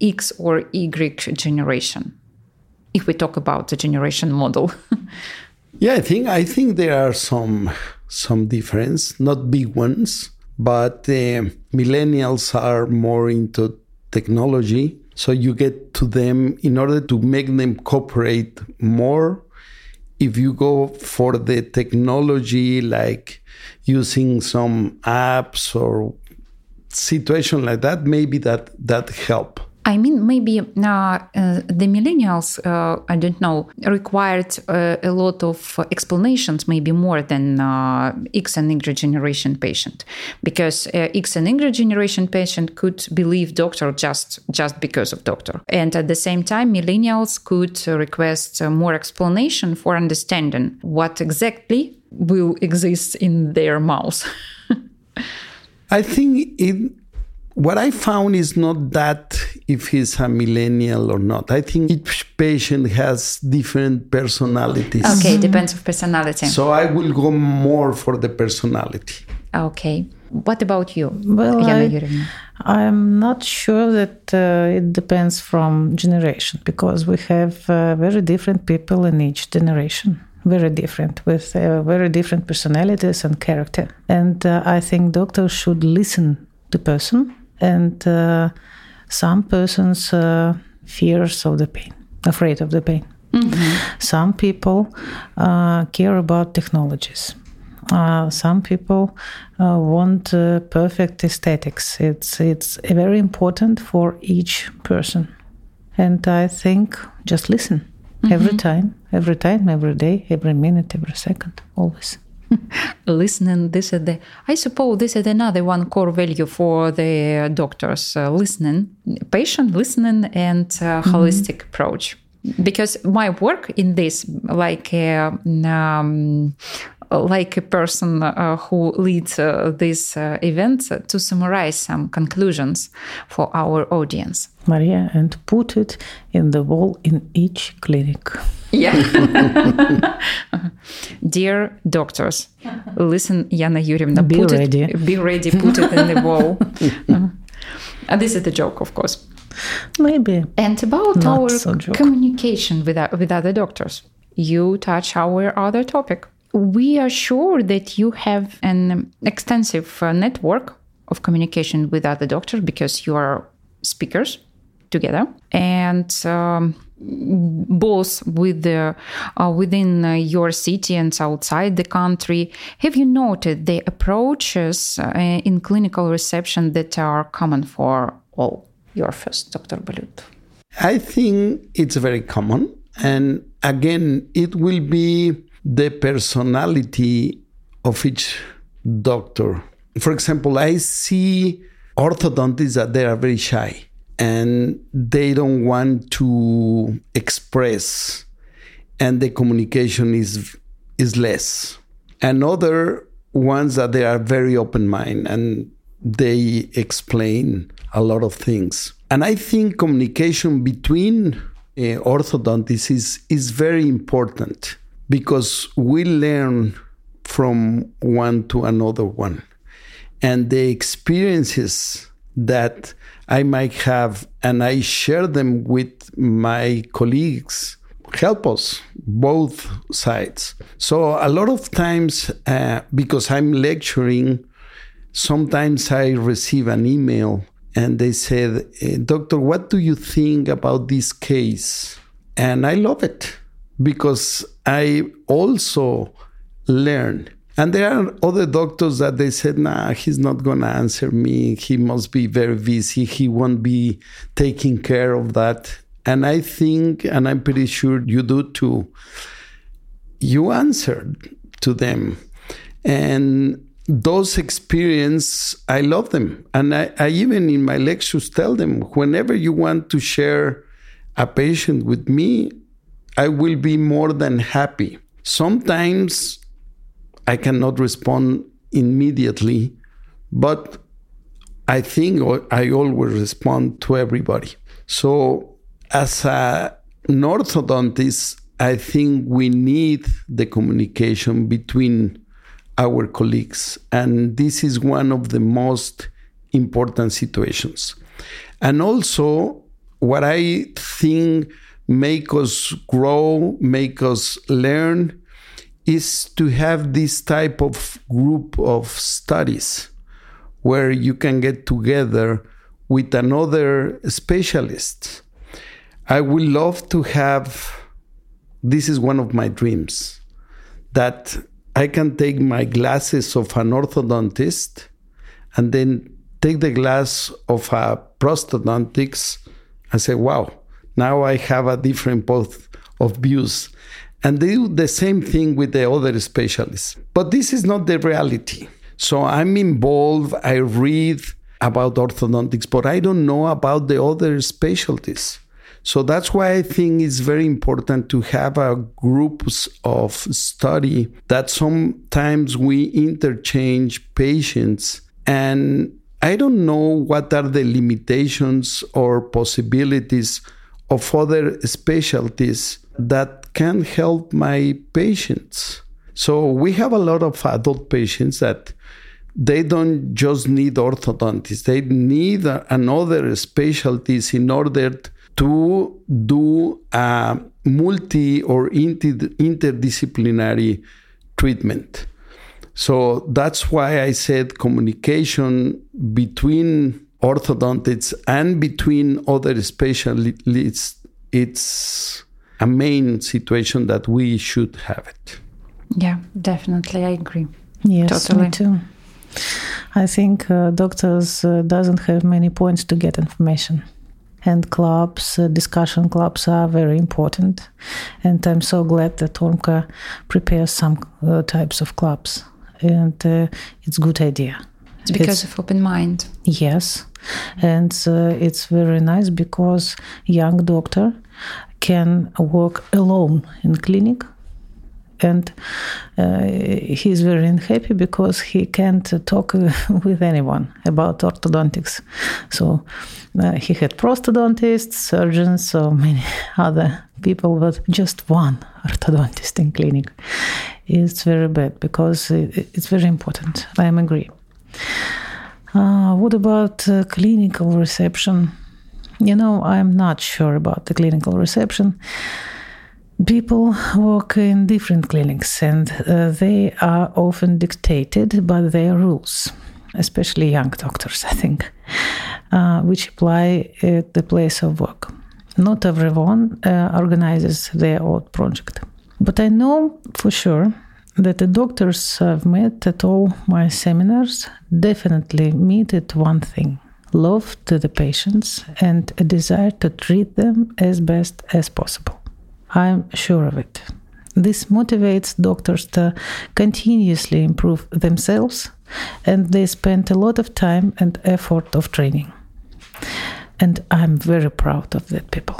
X or Y generation. If we talk about the generation model. yeah, I think I think there are some some difference, not big ones, but uh, millennials are more into technology. So you get to them in order to make them cooperate more. If you go for the technology, like using some apps or situation like that, maybe that that help. I mean, maybe uh, the millennials, uh, I don't know, required uh, a lot of explanations, maybe more than uh, X and Y generation patient, because X and Y generation patient could believe doctor just just because of doctor, and at the same time, millennials could request more explanation for understanding what exactly will exist in their mouth. I think it what I found is not that if he's a millennial or not. I think each patient has different personalities. Okay, depends of personality. So I will go more for the personality. Okay. What about you, well, I, am not sure that uh, it depends from generation because we have uh, very different people in each generation very different with uh, very different personalities and character and uh, i think doctors should listen to person and uh, some persons uh, fears of the pain, afraid of the pain. Mm-hmm. Some people uh, care about technologies. Uh, some people uh, want uh, perfect aesthetics. It's it's very important for each person, and I think just listen mm-hmm. every time, every time, every day, every minute, every second, always. listening this is the i suppose this is another one core value for the doctors uh, listening patient listening and uh, mm-hmm. holistic approach because my work in this like uh, um, like a person uh, who leads uh, this uh, event to summarize some conclusions for our audience maria and put it in the wall in each clinic yeah. Dear doctors, listen, Yana Yurievna. Be put ready. It, be ready. Put it in the wall. uh, and this is the joke, of course. Maybe. And about Not our so communication with, with other doctors, you touch our other topic. We are sure that you have an extensive uh, network of communication with other doctors because you are speakers together. And um, both with the, uh, within uh, your city and outside the country. Have you noted the approaches uh, in clinical reception that are common for all your first, Dr. Balut? I think it's very common. And again, it will be the personality of each doctor. For example, I see orthodontists that they are very shy and they don't want to express and the communication is is less and other ones that they are very open mind and they explain a lot of things. And I think communication between uh, orthodontists is, is very important because we learn from one to another one. And the experiences that I might have and I share them with my colleagues help us both sides. So a lot of times, uh, because I'm lecturing, sometimes I receive an email and they said, eh, Doctor, what do you think about this case? And I love it because I also learn. And there are other doctors that they said, nah, he's not going to answer me. He must be very busy. He won't be taking care of that. And I think, and I'm pretty sure you do too, you answered to them. And those experience, I love them. And I, I even in my lectures tell them, whenever you want to share a patient with me, I will be more than happy. Sometimes I cannot respond immediately, but I think I always respond to everybody. So as a, an orthodontist, I think we need the communication between our colleagues. And this is one of the most important situations. And also, what I think make us grow, make us learn, is to have this type of group of studies where you can get together with another specialist I would love to have this is one of my dreams that I can take my glasses of an orthodontist and then take the glass of a prosthodontics and say, wow, now I have a different both of views. And they do the same thing with the other specialists. But this is not the reality. So I'm involved, I read about orthodontics, but I don't know about the other specialties. So that's why I think it's very important to have a groups of study that sometimes we interchange patients and I don't know what are the limitations or possibilities of other specialties that can help my patients. So we have a lot of adult patients that they don't just need orthodontists, they need another specialties in order to do a multi or inter- interdisciplinary treatment. So that's why I said communication between orthodontists and between other specialists, it's a main situation that we should have it. Yeah, definitely. I agree. Yes, totally. me too. I think uh, doctors uh, doesn't have many points to get information and clubs, uh, discussion clubs are very important. And I'm so glad that Ormco prepares some uh, types of clubs, and uh, it's a good idea. It's because it's, of open mind. Yes, and uh, it's very nice because young doctor can work alone in clinic and uh, he's very unhappy because he can't talk with anyone about orthodontics. So uh, he had prosthodontists, surgeons, so many other people, but just one orthodontist in clinic. It's very bad because it's very important. I agree. Uh, what about uh, clinical reception? You know, I'm not sure about the clinical reception people work in different clinics and uh, they are often dictated by their rules, especially young doctors, I think, uh, which apply at the place of work. Not everyone uh, organizes their own project. But I know for sure that the doctors I've met at all my seminars definitely meet at one thing love to the patients and a desire to treat them as best as possible. I'm sure of it. This motivates doctors to continuously improve themselves, and they spend a lot of time and effort of training. And I'm very proud of that people.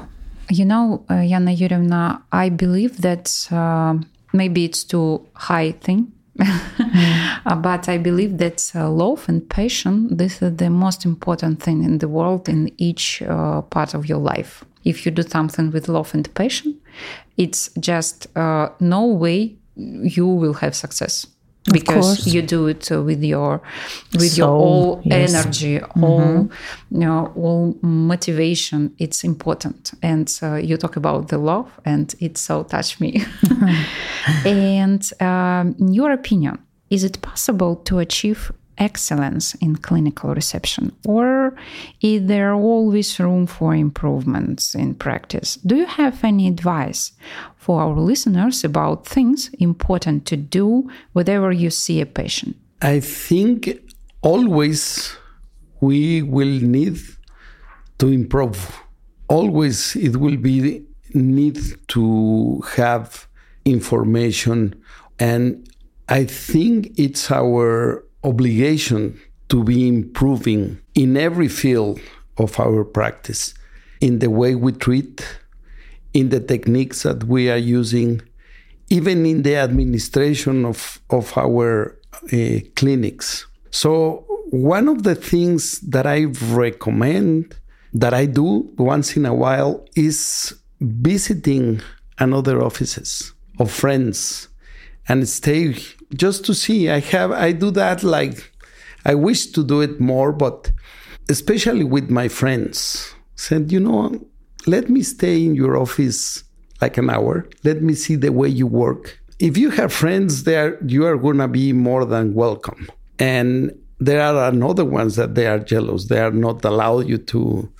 You know, uh, Yana Yurievna, I believe that uh, maybe it's too high thing uh, but I believe that uh, love and passion, this is the most important thing in the world in each uh, part of your life. If you do something with love and passion, it's just no way you will have success because you do it uh, with your with Soul, your all yes. energy mm-hmm. all you know all motivation it's important and uh, you talk about the love and it so touched me and um, in your opinion is it possible to achieve excellence in clinical reception or is there always room for improvements in practice? Do you have any advice for our listeners about things important to do whenever you see a patient? I think always we will need to improve. Always it will be need to have information and i think it's our obligation to be improving in every field of our practice in the way we treat, in the techniques that we are using, even in the administration of, of our uh, clinics. So, one of the things that I recommend that I do once in a while is visiting another offices of friends and stay just to see. I have I do that like I wish to do it more, but especially with my friends. Said, you know, let me stay in your office like an hour. Let me see the way you work. If you have friends there, you are gonna be more than welcome. And there are another ones that they are jealous. They are not allowed you to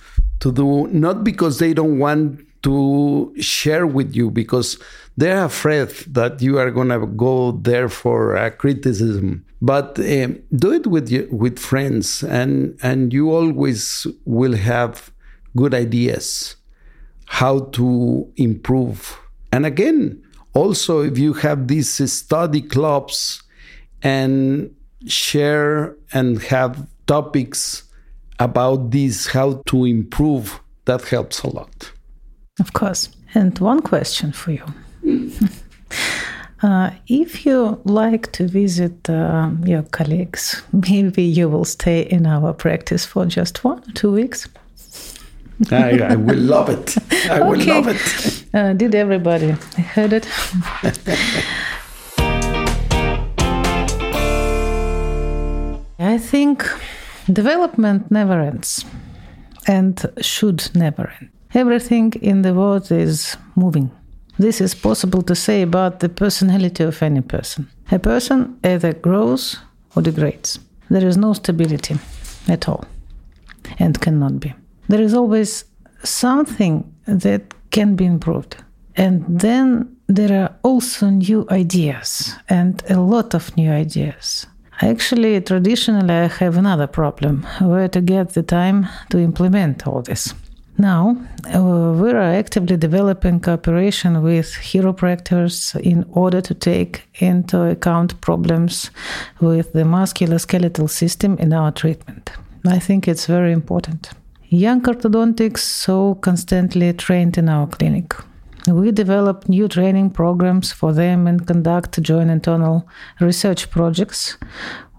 to do not because they don't want to share with you because they're afraid that you are going to go there for a criticism. But um, do it with with friends and and you always will have good ideas how to improve. And again also if you have these study clubs and share and have topics about this how to improve that helps a lot of course and one question for you uh, if you like to visit uh, your colleagues, maybe you will stay in our practice for just one or two weeks. I, I, will love it. I okay. will love it. Uh, did everybody heard it? I think development never ends and should never end. Everything in the world is moving. This is possible to say about the personality of any person. A person either grows or degrades. There is no stability at all and cannot be. There is always something that can be improved. And then there are also new ideas and a lot of new ideas. Actually, traditionally, I have another problem where to get the time to implement all this. Now, uh, we are actively developing cooperation with chiropractors in order to take into account problems with the musculoskeletal system in our treatment. I think it's very important. Young orthodontics so constantly trained in our clinic. We develop new training programs for them and conduct joint internal research projects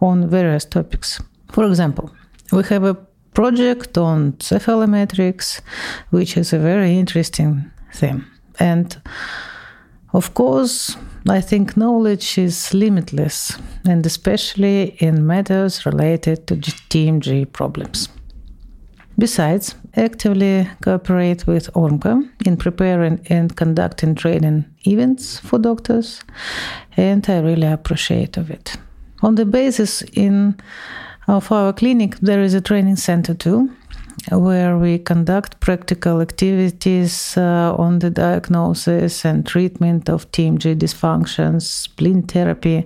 on various topics. For example, we have a project on cephalometrics, which is a very interesting theme. And of course, I think knowledge is limitless, and especially in matters related to TMJ problems. Besides, actively cooperate with Ormco in preparing and conducting training events for doctors, and I really appreciate of it. On the basis in of our clinic, there is a training center too, where we conduct practical activities uh, on the diagnosis and treatment of TMJ dysfunctions, splint therapy,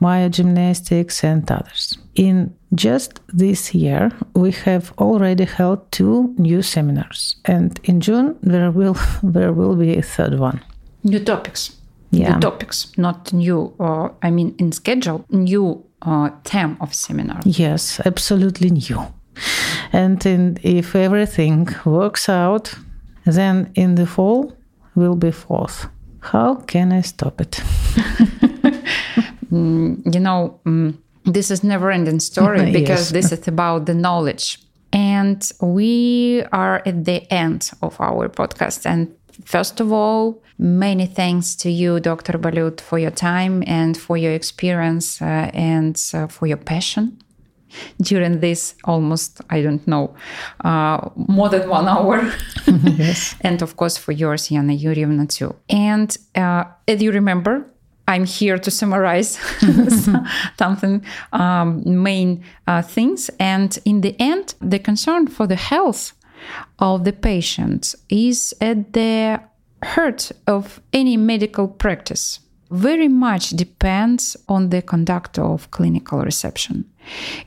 myogymnastics, and others. In just this year, we have already held two new seminars, and in June there will there will be a third one. New topics. Yeah. New topics, not new. Or I mean, in schedule, new uh, term of seminar. Yes, absolutely new. And in, if everything works out, then in the fall will be fourth. How can I stop it? mm, you know, mm, this is never ending story because Yes. this is about the knowledge. And we are at the end of our podcast. And first of all, many thanks to you, Dr. Balut, for your time and for your experience uh, and uh, for your passion during this almost, I don't know, uh, more than one hour. yes. and of course for yours, Yana Yurievna, too. And uh, as you remember, I'm here to summarize something um, main uh, things. And in the end, the concern for the health of the patient is at the heart of any medical practice. Very much depends on the conduct of clinical reception.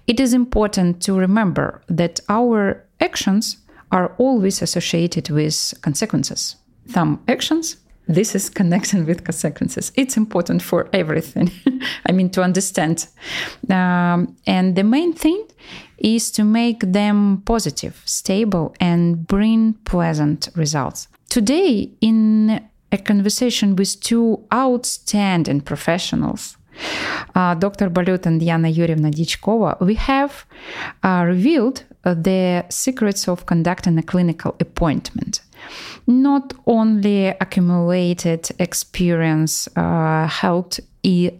It is important to remember that our actions are always associated with consequences. Some actions this is connecting with consequences. It's important for everything. I mean, to understand. Um, and the main thing is to make them positive, stable, and bring pleasant results. Today, in a conversation with two outstanding professionals, uh, Dr. Balut and Yana Yurievna Dyachkova, we have uh, revealed uh, the secrets of conducting a clinical appointment. Not only accumulated experience uh, helped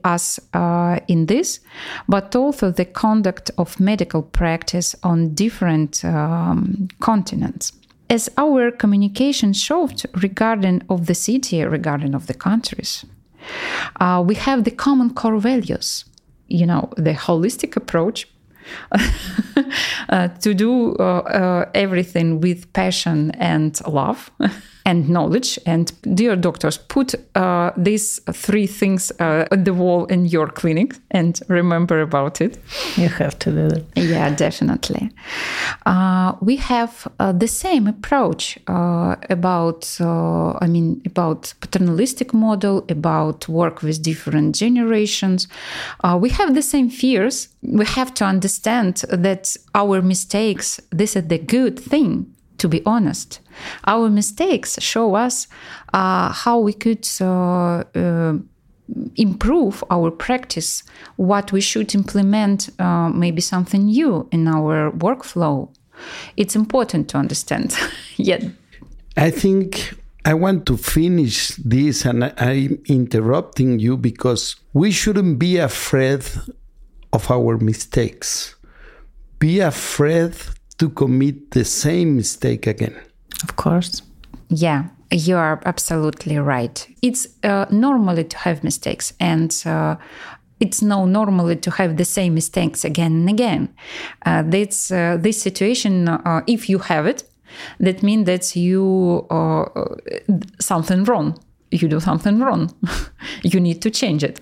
us uh, in this, but also the conduct of medical practice on different um, continents. As our communication showed regarding of the city, regarding of the countries, uh, we have the common core values. You know, the holistic approach uh, to do uh, uh, everything with passion and love and knowledge. And dear doctors, put uh, these three things uh, on the wall in your clinic and remember about it. You have to do that. Yeah, definitely. Uh, we have uh, the same approach uh, about, uh, I mean, about paternalistic model, about work with different generations. Uh, we have the same fears. We have to understand that our mistakes, this is the good thing. To be honest, our mistakes show us uh, how we could uh, uh, improve our practice, what we should implement, uh, maybe something new in our workflow. It's important to understand. yeah, I think I want to finish this and I'm interrupting you because we shouldn't be afraid of our mistakes. Be afraid to commit the same mistake again. Of course. yeah, you are absolutely right. It's uh, normally to have mistakes, and uh, it's no normally to have the same mistakes again and again. Uh, that's uh, this situation. Uh, if you have it, that means that you uh, something wrong. You do something wrong. you need to change it.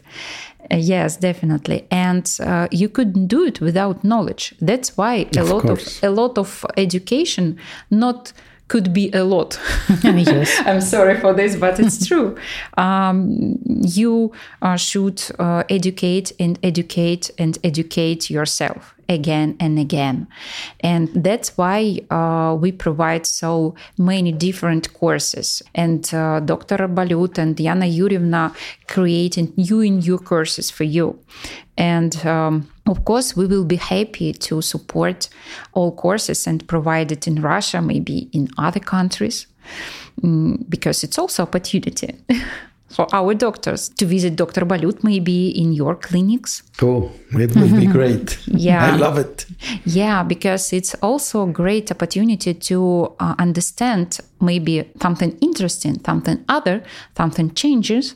Uh, yes, definitely, and uh, you couldn't do it without knowledge. That's why a Of lot course. of a lot of education not could be a lot. yes. I'm sorry for this, but it's true. Um, you uh, should uh, educate and educate and educate yourself again and again. And that's why uh, we provide so many different courses. And uh, Dr. Balut and Yana Yurievna creating new and new courses for you. And um, of course, we will be happy to support all courses and provide it in Russia, maybe in other countries, mm, because it's also opportunity for our doctors to visit Dr. Balut, maybe in your clinics. Oh, it will be great. Yeah. I love it. Yeah, because it's also a great opportunity to uh, understand maybe something interesting, something other, something changes,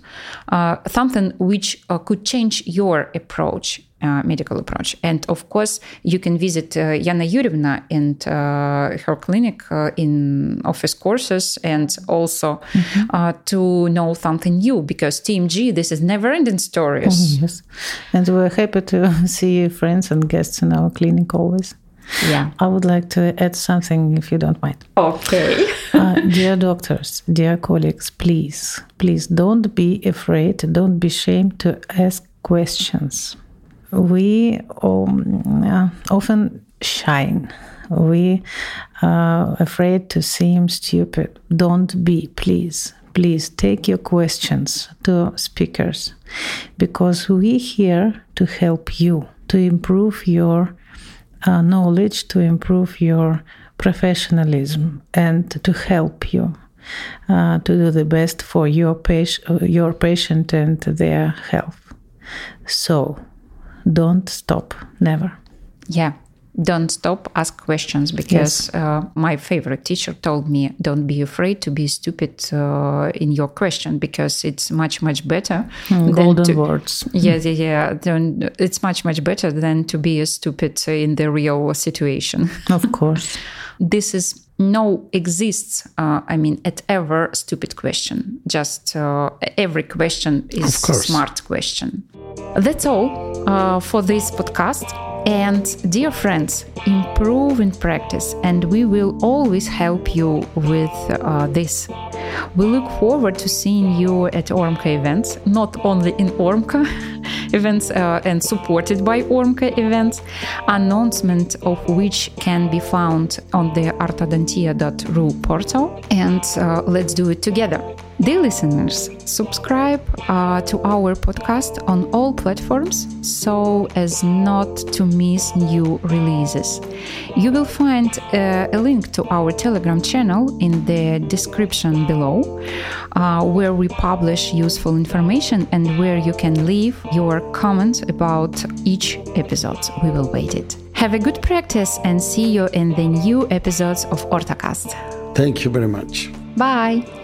uh, something which uh, could change your approach. Uh, medical approach, and of course, you can visit uh, Yana Yurievna and uh, her clinic uh, in office courses, and also uh, to know something new. Because TMJ, this is never-ending stories. Yes. And we're happy to see friends and guests in our clinic always. Yeah. I would like to add something if you don't mind. Okay. Uh, dear doctors, dear colleagues, please, please don't be afraid, don't be ashamed to ask questions. We um, uh, often shine. We are afraid to seem stupid. Don't be, please, please take your questions to speakers because we're here to help you to improve your uh, knowledge, to improve your professionalism, and to help you uh, to do the best for your, patient, your patient and their health. So don't stop, never. Yeah, don't stop ask questions because yes. uh, my favorite teacher told me don't be afraid to be stupid uh, in your question because it's much much better mm, golden to, words yeah yeah yeah then it's much much better than to be a stupid in the real situation of course this is no exists uh, i mean at ever stupid question. Just uh, every question is a smart question. That's all uh, for this podcast and dear friends, improve in practice, and we will always help you with uh, this. We look forward to seeing you at Ormco events, not only in Ormco events uh, and supported by Ormco events, announcement of which can be found on the orthodontia.ru portal. And uh, let's do it together. Dear listeners, subscribe uh, to our podcast on all platforms so as not to miss new releases. You will find uh, a link to our Telegram channel in the description below, uh, where we publish useful information and where you can leave your comments about each episode. We will wait it. Have a good practice and see you in the new episodes of Orthocast. Thank you very much. Bye.